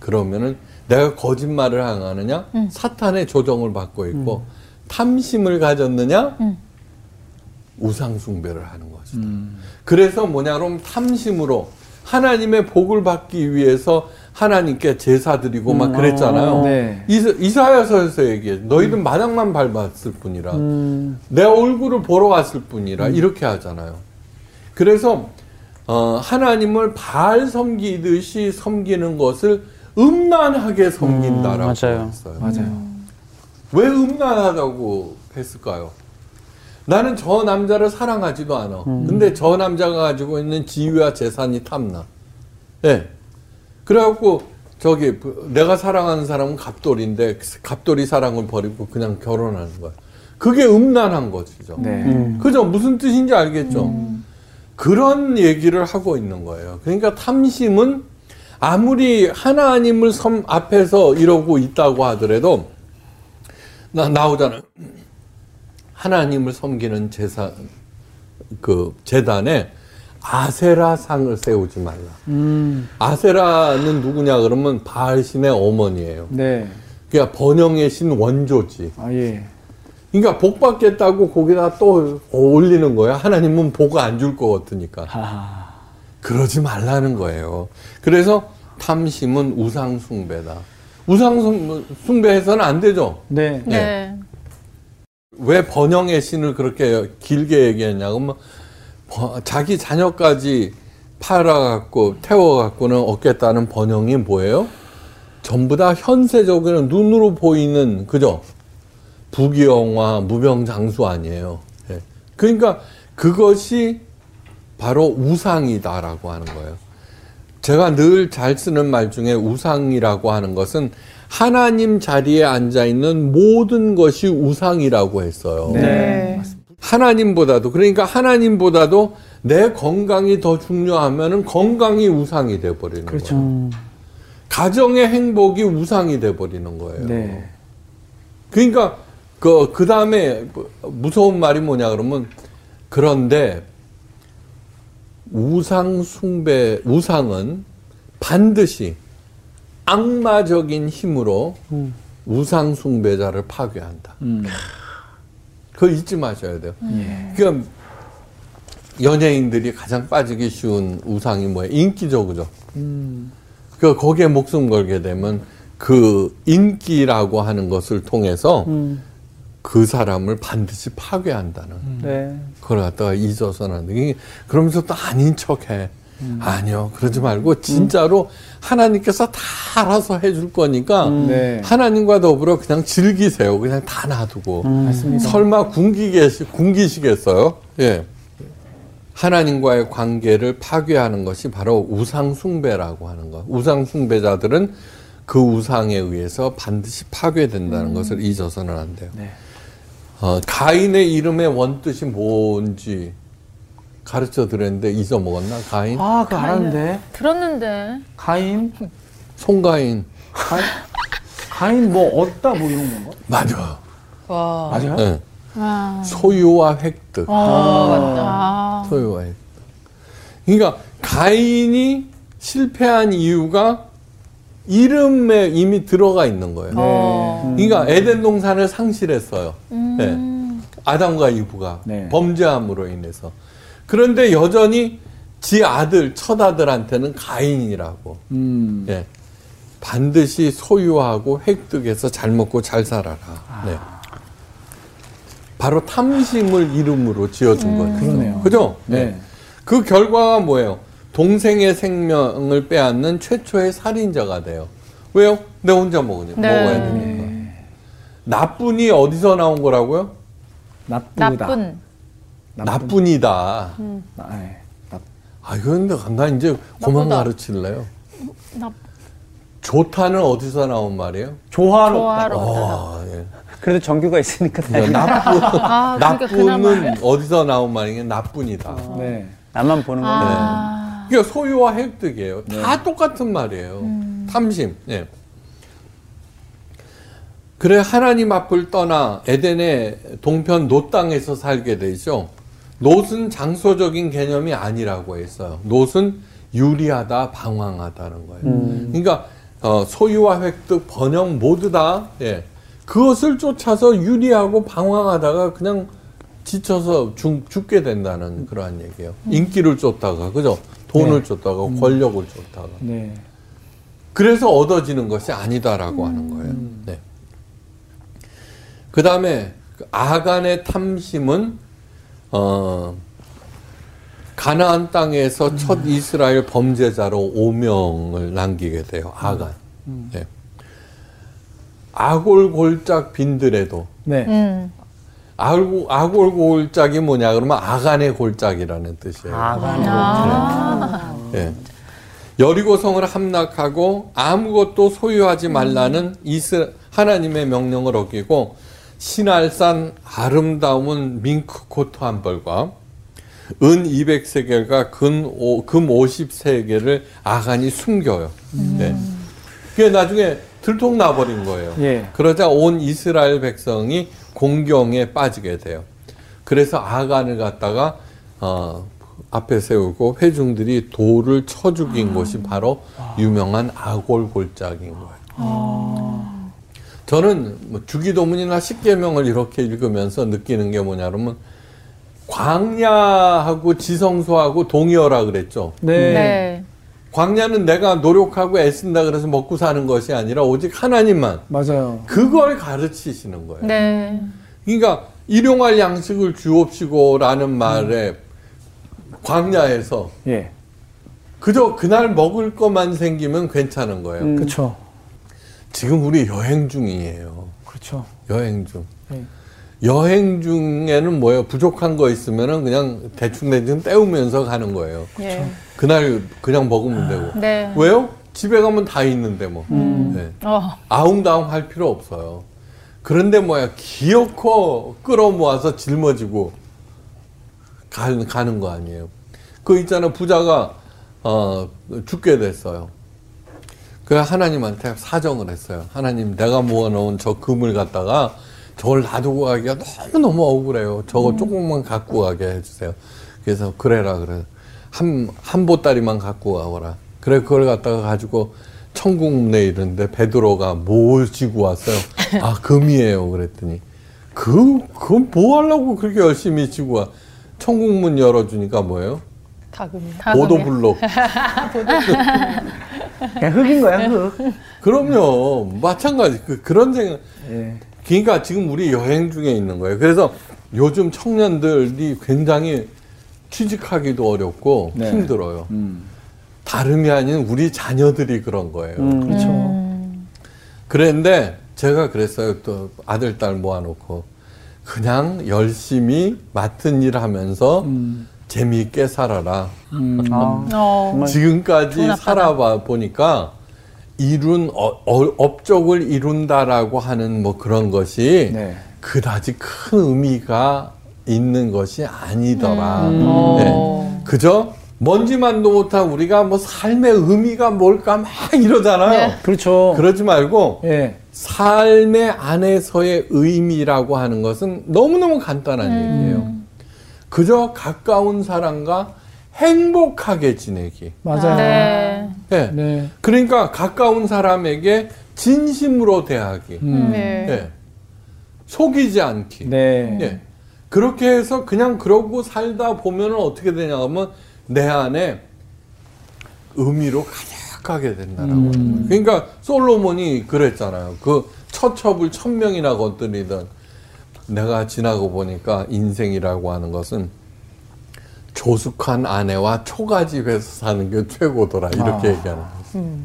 Speaker 3: 그러면은 내가 거짓말을 행하느냐? 사탄의 조정을 받고 있고 탐심을 가졌느냐? 우상 숭배를 하는 것이다. 그래서 뭐냐 그러면 탐심으로 하나님의 복을 받기 위해서 하나님께 제사 드리고 막 그랬잖아요.
Speaker 2: 네.
Speaker 3: 이사, 이사야서에서 얘기해. 너희들 마당만 밟았을 뿐이라.
Speaker 2: 음.
Speaker 3: 내 얼굴을 보러 왔을 뿐이라. 이렇게 하잖아요. 그래서 어, 하나님을 바알 섬기듯이 섬기는 것을 음란하게 섬긴다라고
Speaker 5: 음, 맞아요.
Speaker 3: 했어요.
Speaker 2: 맞아요.
Speaker 3: 왜 음란하다고 했을까요? 나는 저 남자를 사랑하지도 않아. 근데 저 남자가 가지고 있는 지위와 재산이 탐나. 예. 그래갖고 저기 내가 사랑하는 사람은 갑돌인데 갑돌이 사랑을 버리고 그냥 결혼하는 거야. 그게 음란한 것이죠.
Speaker 2: 네.
Speaker 3: 그죠? 무슨 뜻인지 알겠죠? 그런 얘기를 하고 있는 거예요. 그러니까 탐심은 아무리 하나님을 섬 앞에서 이러고 있다고 하더라도 나 나오잖아요. 하나님을 섬기는 제사 그 재단에 아세라 상을 세우지 말라.
Speaker 2: 음.
Speaker 3: 아세라는 누구냐 그러면 바알 신의 어머니예요.
Speaker 2: 네.
Speaker 3: 그러니까 번영의 신 원조지.
Speaker 2: 아, 예.
Speaker 3: 그러니까 복 받겠다고 거기다 또 올리는 거야. 하나님은 복안줄 것 같으니까.
Speaker 2: 하.
Speaker 3: 그러지 말라는 거예요. 그래서 탐심은 우상 숭배다. 우상 숭배해서는 안 되죠.
Speaker 2: 네.
Speaker 1: 네.
Speaker 3: 왜 번영의 신을 그렇게 길게 얘기했냐고 하면 버- 자기 자녀까지 팔아갖고 태워갖고는 얻겠다는 번영이 뭐예요? 전부 다 현세적인 눈으로 보이는 그죠? 부귀영화 무병장수 아니에요. 예. 그러니까 그것이 바로 우상이다라고 하는 거예요. 제가 늘 잘 쓰는 말 중에 우상이라고 하는 것은 하나님 자리에 앉아 있는 모든 것이 우상이라고 했어요.
Speaker 2: 네.
Speaker 3: 하나님보다도 그러니까 하나님보다도 내 건강이 더 중요하면은 건강이 우상이 돼 버리는
Speaker 2: 그렇죠.
Speaker 3: 거예요. 가정의 행복이 우상이 돼 버리는 거예요.
Speaker 2: 네.
Speaker 3: 그러니까 그 그다음에 무서운 말이 뭐냐 그러면 그런데 우상 숭배 우상은 반드시 악마적인 힘으로 우상 숭배자를 파괴한다.
Speaker 2: 음.
Speaker 3: 그거 잊지 마셔야 돼요. 그러니까 연예인들이 가장 빠지기 쉬운 우상이 뭐예요? 인기적이죠. 그 거기에 목숨 걸게 되면 그 인기라고 하는 것을 통해서 그 사람을 반드시 파괴한다는
Speaker 5: 네.
Speaker 3: 그걸 갖다가 잊어서는 안 돼. 이게 그러면서 또 아닌 척해. 아니요, 그러지 말고 진짜로 하나님께서 다 알아서 해줄 거니까
Speaker 2: 네.
Speaker 3: 하나님과 더불어 그냥 즐기세요. 그냥 다 놔두고.
Speaker 2: 맞습니다.
Speaker 3: 설마 굶기겠, 굶기시겠어요? 예. 하나님과의 관계를 파괴하는 것이 바로 우상 숭배라고 하는 것. 우상 숭배자들은 그 우상에 의해서 반드시 파괴된다는 것을 잊어서는 안 돼요.
Speaker 2: 네.
Speaker 3: 어, 가인의 이름의 원뜻이 뭔지 가르쳐 드렸는데 잊어먹었나? 가인?
Speaker 2: 아, 그거 알았는데.
Speaker 1: 들었는데.
Speaker 2: 가인?
Speaker 3: 송가인.
Speaker 2: 가인? 가인 뭐 얻다 뭐 이런 건가?
Speaker 3: 맞아.
Speaker 4: 와.
Speaker 2: 맞아요?
Speaker 3: 예.
Speaker 1: 아.
Speaker 3: 소유와 획득.
Speaker 1: 아.
Speaker 3: 소유와 획득. 그러니까 가인이 실패한 이유가 이름에 이미 들어가 있는 거예요.
Speaker 1: 어.
Speaker 3: 그러니까 에덴 동산을 상실했어요.
Speaker 1: 음.
Speaker 3: 네. 아담과 이브가
Speaker 2: 네.
Speaker 3: 범죄함으로 인해서. 그런데 여전히 지 아들, 첫 아들한테는 가인이라고.
Speaker 2: 음.
Speaker 3: 예. 반드시 소유하고 획득해서 잘 먹고 잘 살아라. 네. 바로 탐심을 이름으로 지어준 거죠.
Speaker 2: 그러네요.
Speaker 3: 그죠?
Speaker 2: 네.
Speaker 3: 그 결과가 뭐예요? 동생의 생명을 빼앗는 최초의 살인자가 돼요. 왜요? 내 혼자 먹으니
Speaker 1: 네.
Speaker 3: 먹어야 되니까. 나쁜이 어디서 나온 거라고요?
Speaker 2: 나쁘다.
Speaker 1: 나쁜.
Speaker 3: 나쁜이다.
Speaker 2: 나, 네. 나,
Speaker 3: 아, 이건 나 이제
Speaker 1: 나쁘다.
Speaker 3: 가르칠래요.
Speaker 1: 나,
Speaker 3: 좋다는 어디서 나온 말이에요?
Speaker 2: 조화롭다.
Speaker 1: 조화롭다.
Speaker 3: 아, 예.
Speaker 5: 그래도 정규가 있으니까
Speaker 3: 그러니까 나쁜,
Speaker 1: 아, 그러니까 그나마.
Speaker 3: 나쁜은 어디서 나온 말이냐? 나쁜이다.
Speaker 2: 네.
Speaker 5: 나만 보는 건데.
Speaker 1: 아.
Speaker 3: 그러니까 소유와 획득이에요. 다 똑같은 말이에요. 탐심. 예. 그래 하나님 앞을 떠나 에덴의 동편 롯 땅에서 살게 되죠. 롯은 장소적인 개념이 아니라고 했어요. 롯은 유리하다, 방황하다는 거예요. 그러니까 어, 소유와 획득, 번영 모두 다 예. 그것을 쫓아서 유리하고 방황하다가 그냥 지쳐서 죽, 죽게 된다는 그러한 얘기예요. 인기를 쫓다가 그죠? 돈을 쫓다가 권력을 쫓다가
Speaker 2: 네.
Speaker 3: 그래서 얻어지는 것이 아니다라고 하는 거예요. 네. 그 다음에 아간의 탐심은 어, 가나안 땅에서 첫 이스라엘 범죄자로 오명을 남기게 돼요. 아간. 네. 아골골짝 빈들에도
Speaker 2: 네.
Speaker 1: 음.
Speaker 3: 아골, 아골골짝이 뭐냐 그러면 아간의 골짝이라는 뜻이에요.
Speaker 1: 아.
Speaker 3: 예. 여리고 성을 함락하고 아무것도 소유하지 말라는 이스 하나님의 명령을 어기고 신알산 아름다운 밍크 코트 한 벌과 은 200세겔과 금, 오, 금 50세겔을 아간이 숨겨요. 예. 그게 나중에 들통 나버린 거예요.
Speaker 2: 예.
Speaker 3: 그러자 온 이스라엘 백성이 공경에 빠지게 돼요. 그래서 아간을 갖다가 어, 앞에 세우고 회중들이 돌을 쳐 죽인 곳이 바로 유명한 아골골짝인 거예요. 저는 뭐 주기도문이나 십계명을 이렇게 읽으면서 느끼는 게 뭐냐 그러면 광야하고 지성소하고 동의어라 그랬죠.
Speaker 2: 네.
Speaker 1: 네.
Speaker 3: 광야는 내가 노력하고 애쓴다 그래서 먹고 사는 것이 아니라 오직 하나님만
Speaker 2: 맞아요.
Speaker 3: 그걸 가르치시는 거예요.
Speaker 1: 네.
Speaker 3: 그러니까 일용할 양식을 주옵시고라는 말에 광야에서
Speaker 2: 예.
Speaker 3: 그저 그날 먹을 것만 생기면 괜찮은 거예요.
Speaker 5: 음.
Speaker 2: 그렇죠.
Speaker 3: 지금 우리 여행 중이에요.
Speaker 2: 그렇죠.
Speaker 3: 여행 중.
Speaker 2: 네.
Speaker 3: 여행 중에는 뭐예요? 부족한 거 있으면은 그냥 대충 대충 때우면서 가는 거예요.
Speaker 1: 예.
Speaker 3: 그날 그냥 먹으면 되고.
Speaker 1: 네.
Speaker 3: 왜요? 집에 가면 다 있는데 뭐.
Speaker 2: 음.
Speaker 3: 네.
Speaker 1: 어.
Speaker 3: 아웅다웅 할 필요 없어요. 그런데 뭐야, 기어코 끌어모아서 짊어지고 가, 가는 거 아니에요. 그 있잖아, 부자가, 어, 죽게 됐어요. 그 하나님한테 사정을 했어요. 하나님, 내가 모아놓은 저 금을 갖다가 저걸 놔두고 가기가 너무너무 억울해요. 저거 조금만 갖고 가게 해주세요. 그래서 그래라, 그래. 한, 한 보따리만 갖고 가거라. 그래, 그걸 갖다가 가지고 천국 문에 이르는데 베드로가 뭘 지고 왔어요? 아 금이에요. 그랬더니 그 그건 뭐 하려고 그렇게 열심히 지고 와? 천국 문 열어주니까 뭐예요?
Speaker 4: 다금이.
Speaker 3: 보도블록.
Speaker 2: 그냥 흙인 거야, 흙.
Speaker 3: 그럼요. 마찬가지. 그, 그런 생각.
Speaker 2: 예.
Speaker 3: 그러니까 지금 우리 여행 중에 있는 거예요. 그래서 요즘 청년들이 굉장히 취직하기도 어렵고
Speaker 2: 네.
Speaker 3: 힘들어요.
Speaker 2: 음.
Speaker 3: 다름이 아닌 우리 자녀들이 그런 거예요.
Speaker 2: 음, 그렇죠.
Speaker 3: 그랬는데 제가 그랬어요. 또 아들, 딸 모아놓고 그냥 열심히 맡은 일 하면서
Speaker 2: 음.
Speaker 3: 재미있게 살아라.
Speaker 2: 음.
Speaker 5: 아,
Speaker 4: 어.
Speaker 3: 지금까지. 살아봐 보니까 이룬 어, 어, 업적을 이룬다라고 하는 뭐 그런 것이
Speaker 2: 네.
Speaker 3: 그다지 큰 의미가 있는 것이 아니더라.
Speaker 2: 음.
Speaker 3: 네. 그저 먼지만도 못한 우리가 뭐 삶의 의미가 뭘까 막 이러잖아요.
Speaker 2: 그렇죠.
Speaker 3: 그러지 말고
Speaker 2: 예.
Speaker 3: 삶의 안에서의 의미라고 하는 것은 너무너무 간단한 얘기예요. 그저 가까운 사람과 행복하게 지내기.
Speaker 2: 맞아요.
Speaker 4: 네.
Speaker 3: 예.
Speaker 2: 네.
Speaker 3: 그러니까 가까운 사람에게 진심으로 대하기.
Speaker 2: 음.
Speaker 4: 네.
Speaker 3: 예. 속이지 않기.
Speaker 2: 네.
Speaker 3: 예. 그렇게 해서 그냥 그러고 살다 보면 어떻게 되냐 하면 내 안에 의미로 가득하게 된다라고.
Speaker 2: 음.
Speaker 3: 그러니까 솔로몬이 그랬잖아요. 그 처첩을 천 명이나 건드리던 내가 지나고 보니까 인생이라고 하는 것은 조숙한 아내와 초가집에서 사는 게 최고더라 이렇게
Speaker 2: 아.
Speaker 3: 얘기하는 거예요.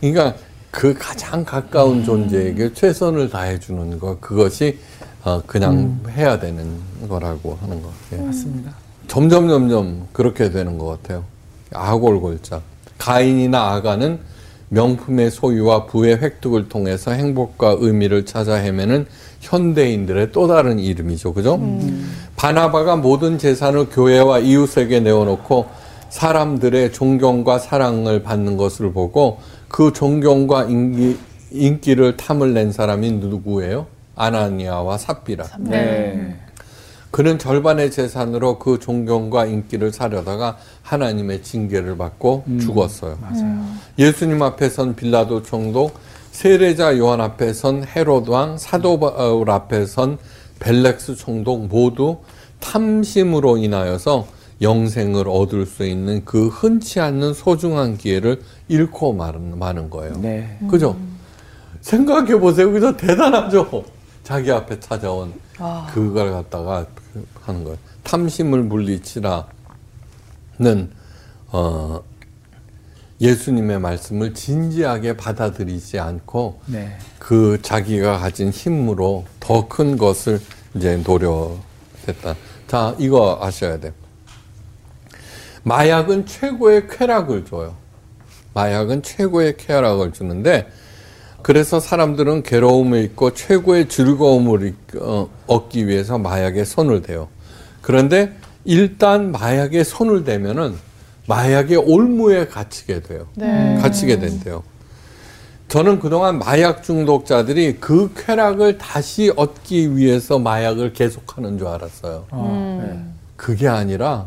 Speaker 3: 그러니까 그 가장 가까운 존재에게 최선을 다해 주는 것 그것이 어, 그냥 해야 되는 거라고 하는 것 같아요.
Speaker 2: 맞습니다.
Speaker 3: 점점 점점 그렇게 되는 것 같아요. 아골골자. 가인이나 아가는 명품의 소유와 부의 획득을 통해서 행복과 의미를 찾아 헤매는 현대인들의 또 다른 이름이죠. 그죠? 바나바가 모든 재산을 교회와 이웃에게 내어놓고 사람들의 존경과 사랑을 받는 것을 보고 그 존경과 인기, 인기를 탐을 낸 사람이 누구예요? 아나니아와 삽비라.
Speaker 2: 네.
Speaker 3: 그는 절반의 재산으로 그 존경과 인기를 사려다가 하나님의 징계를 받고 죽었어요.
Speaker 2: 맞아요.
Speaker 3: 예수님 앞에 선 빌라도 총독, 세례자 요한 앞에 선 헤롯 왕, 사도 바울 앞에 선 벨렉스 총독 모두 탐심으로 인하여서 영생을 얻을 수 있는 그 흔치 않는 소중한 기회를 잃고 마는, 마는 거예요.
Speaker 2: 네.
Speaker 3: 그죠? 생각해 보세요. 그죠? 대단하죠? 자기 앞에 찾아온 그걸 갖다가 하는 거예요. 탐심을 물리치라는, 어, 예수님의 말씀을 진지하게 받아들이지 않고
Speaker 2: 네.
Speaker 3: 그 자기가 가진 힘으로 더 큰 것을 이제 노려했다. 자, 이거 아셔야 돼요. 마약은 최고의 쾌락을 줘요. 마약은 최고의 쾌락을 주는데 그래서 사람들은 괴로움을 잊고 최고의 즐거움을 잊- 어, 얻기 위해서 마약에 손을 대요. 그런데 일단 마약에 손을 대면은 마약의 올무에 갇히게 돼요.
Speaker 4: 네.
Speaker 3: 갇히게 된대요. 저는 그동안 마약 중독자들이 그 쾌락을 다시 얻기 위해서 마약을 계속하는 줄 알았어요.
Speaker 2: 아,
Speaker 3: 그게 아니라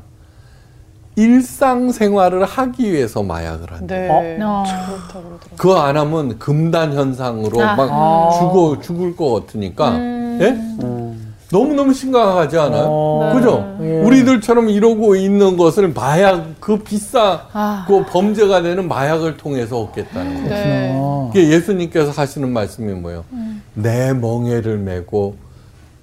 Speaker 3: 일상생활을 하기 위해서 마약을 한다.
Speaker 4: 네.
Speaker 1: 어.
Speaker 4: 그렇다 그러더라고요.
Speaker 3: 그거 안 하면 금단 현상으로
Speaker 1: 아하.
Speaker 3: 막 죽어 죽을 것 같으니까 예? 너무 너무 심각하지 않아요?
Speaker 2: 어.
Speaker 3: 그죠?
Speaker 2: 예.
Speaker 3: 우리들처럼 이러고 있는 것을 마약 그 비싸
Speaker 1: 아.
Speaker 3: 그 범죄가 되는 마약을 통해서 얻겠다는.
Speaker 4: 네.
Speaker 2: 아.
Speaker 3: 그게 예수님께서 하시는 말씀이 뭐예요? 내 멍에를 메고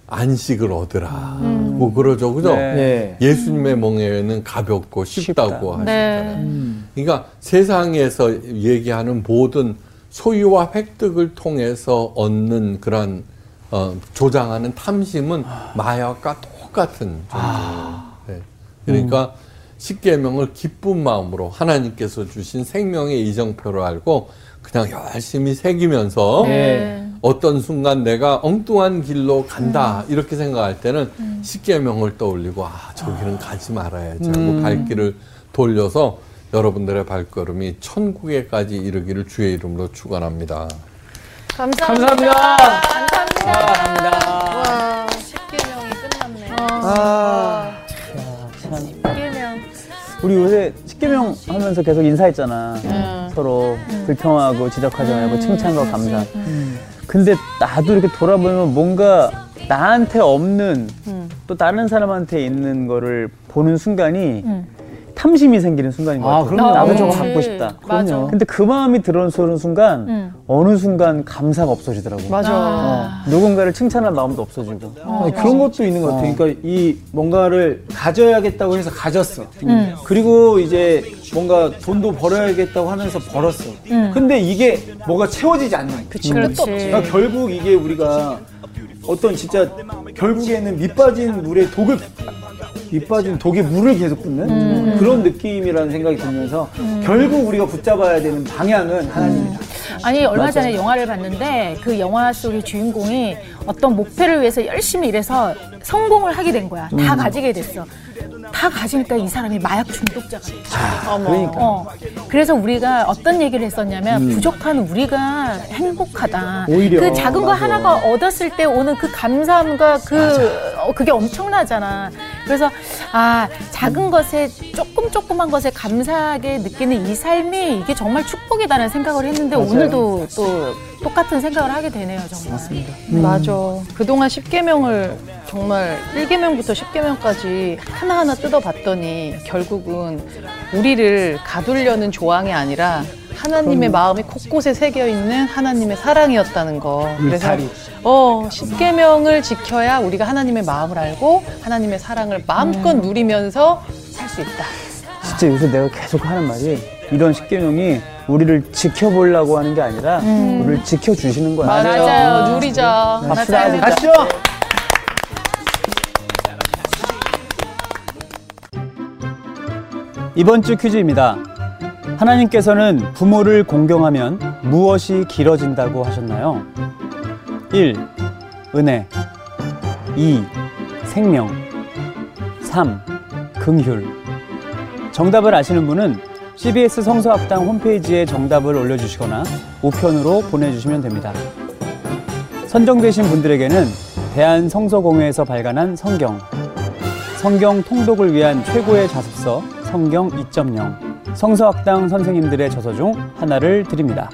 Speaker 3: 안식을 얻으라. 뭐 그러죠, 그죠?
Speaker 5: 네.
Speaker 2: 예.
Speaker 3: 예수님의 멍에는 가볍고 쉽다고
Speaker 5: 쉽다.
Speaker 3: 하시잖아요.
Speaker 2: 음.
Speaker 3: 그러니까 세상에서 얘기하는 모든 소유와 획득을 통해서 얻는 그런 어, 조장하는 탐심은 마약과 똑같은 존재예요. 네. 그러니까 십계명을 기쁜 마음으로 하나님께서 주신 생명의 이정표를 알고 그냥 열심히 새기면서
Speaker 2: 네.
Speaker 3: 어떤 순간 내가 엉뚱한 길로 간다 이렇게 생각할 때는 십계명을 떠올리고 아 저기는 가지 말아야지 하고 발길을 돌려서 여러분들의 발걸음이 천국에까지 이르기를 주의 이름으로 축원합니다.
Speaker 1: 감사합니다.
Speaker 2: 감사합니다.
Speaker 4: 와, 10개명이 끝났네.
Speaker 5: 아, 참.
Speaker 1: 십계명.
Speaker 5: 우리 요새 십계명 하면서 계속 인사했잖아.
Speaker 4: 음.
Speaker 5: 서로 불평하고 지적하지 말고 칭찬과 감사. 근데 나도 이렇게 돌아보면 뭔가 나한테 없는 또 다른 사람한테 있는 거를 보는 순간이
Speaker 1: 음.
Speaker 5: 탐심이 생기는 순간인 것
Speaker 2: 아,
Speaker 5: 같아요.
Speaker 2: 그럼요.
Speaker 5: 나도
Speaker 1: 어,
Speaker 5: 저거
Speaker 1: 그렇지.
Speaker 5: 갖고 싶다.
Speaker 1: 맞아.
Speaker 5: 근데 그 마음이 들어서는 순간
Speaker 1: 음.
Speaker 5: 어느 순간 감사가 없어지더라고.
Speaker 4: 맞아.
Speaker 5: 어, 누군가를 칭찬할 마음도 없어지고.
Speaker 2: 아니, 그런 것도 있는 것 같아요. 그러니까 이 뭔가를 가져야겠다고 해서 가졌어.
Speaker 1: 음.
Speaker 2: 그리고 이제 뭔가 돈도 벌어야겠다고 하면서 벌었어. 근데 이게 뭐가 채워지지 않는.
Speaker 1: 음. 그치, 그렇지.
Speaker 2: 그러니까 결국 이게 우리가 어떤 진짜 결국에는 밑빠진 물에 독을 밑 빠진 독에 물을 계속 붓는
Speaker 1: 음.
Speaker 2: 그런 느낌이라는 생각이 들면서 결국 우리가 붙잡아야 되는 방향은 하나님이다.
Speaker 1: 아니 얼마 전에 영화를 봤는데 그 영화 속의 주인공이 어떤 목표를 위해서 열심히 일해서 성공을 하게 된 거야. 다 가지게 됐어. 다 가지니까 이 사람이 마약 중독자가 됐어.
Speaker 2: 그러니까.
Speaker 1: 어. 그래서 우리가 어떤 얘기를 했었냐면 부족한 우리가 행복하다.
Speaker 2: 오히려,
Speaker 1: 그 작은 거
Speaker 2: 맞아.
Speaker 1: 하나가 얻었을 때 오는 그 감사함과 그 어, 그게 엄청나잖아. 그래서 아 작은 것에 조금 조그만 것에 감사하게 느끼는 이 삶이 이게 정말 축복이다라는 생각을 했는데 오늘도 또 똑같은 생각을 하게 되네요 정말. 맞습니다.
Speaker 4: 맞아. 그동안 10계명을 정말 1계명부터 10계명까지 하나하나 뜯어봤더니 결국은 우리를 가두려는 조항이 아니라 하나님의 마음이 곳곳에 새겨 있는 하나님의 사랑이었다는 거. 그래서. 어, 10계명을 지켜야 우리가 하나님의 마음을 알고 하나님의 사랑을 마음껏 누리면서 살 수 있다.
Speaker 5: 진짜 요새 내가 계속 하는 말이 이런 십계명이 우리를 지켜보려고 하는 게 아니라 우리를 지켜주시는 거야.
Speaker 1: 맞아요.
Speaker 4: 누리자.
Speaker 5: 갑시다.
Speaker 2: 가시죠.
Speaker 5: 이번 주 퀴즈입니다. 하나님께서는 부모를 공경하면 무엇이 길어진다고 하셨나요? 1. 은혜 2. 생명 3. 긍휼 정답을 아시는 분은 CBS 성서학당 홈페이지에 정답을 올려주시거나 우편으로 보내주시면 됩니다. 선정되신 분들에게는 대한성서공회에서 발간한 성경, 성경 통독을 위한 최고의 자습서 성경 2.0 성서학당 선생님들의 저서 중 하나를 드립니다.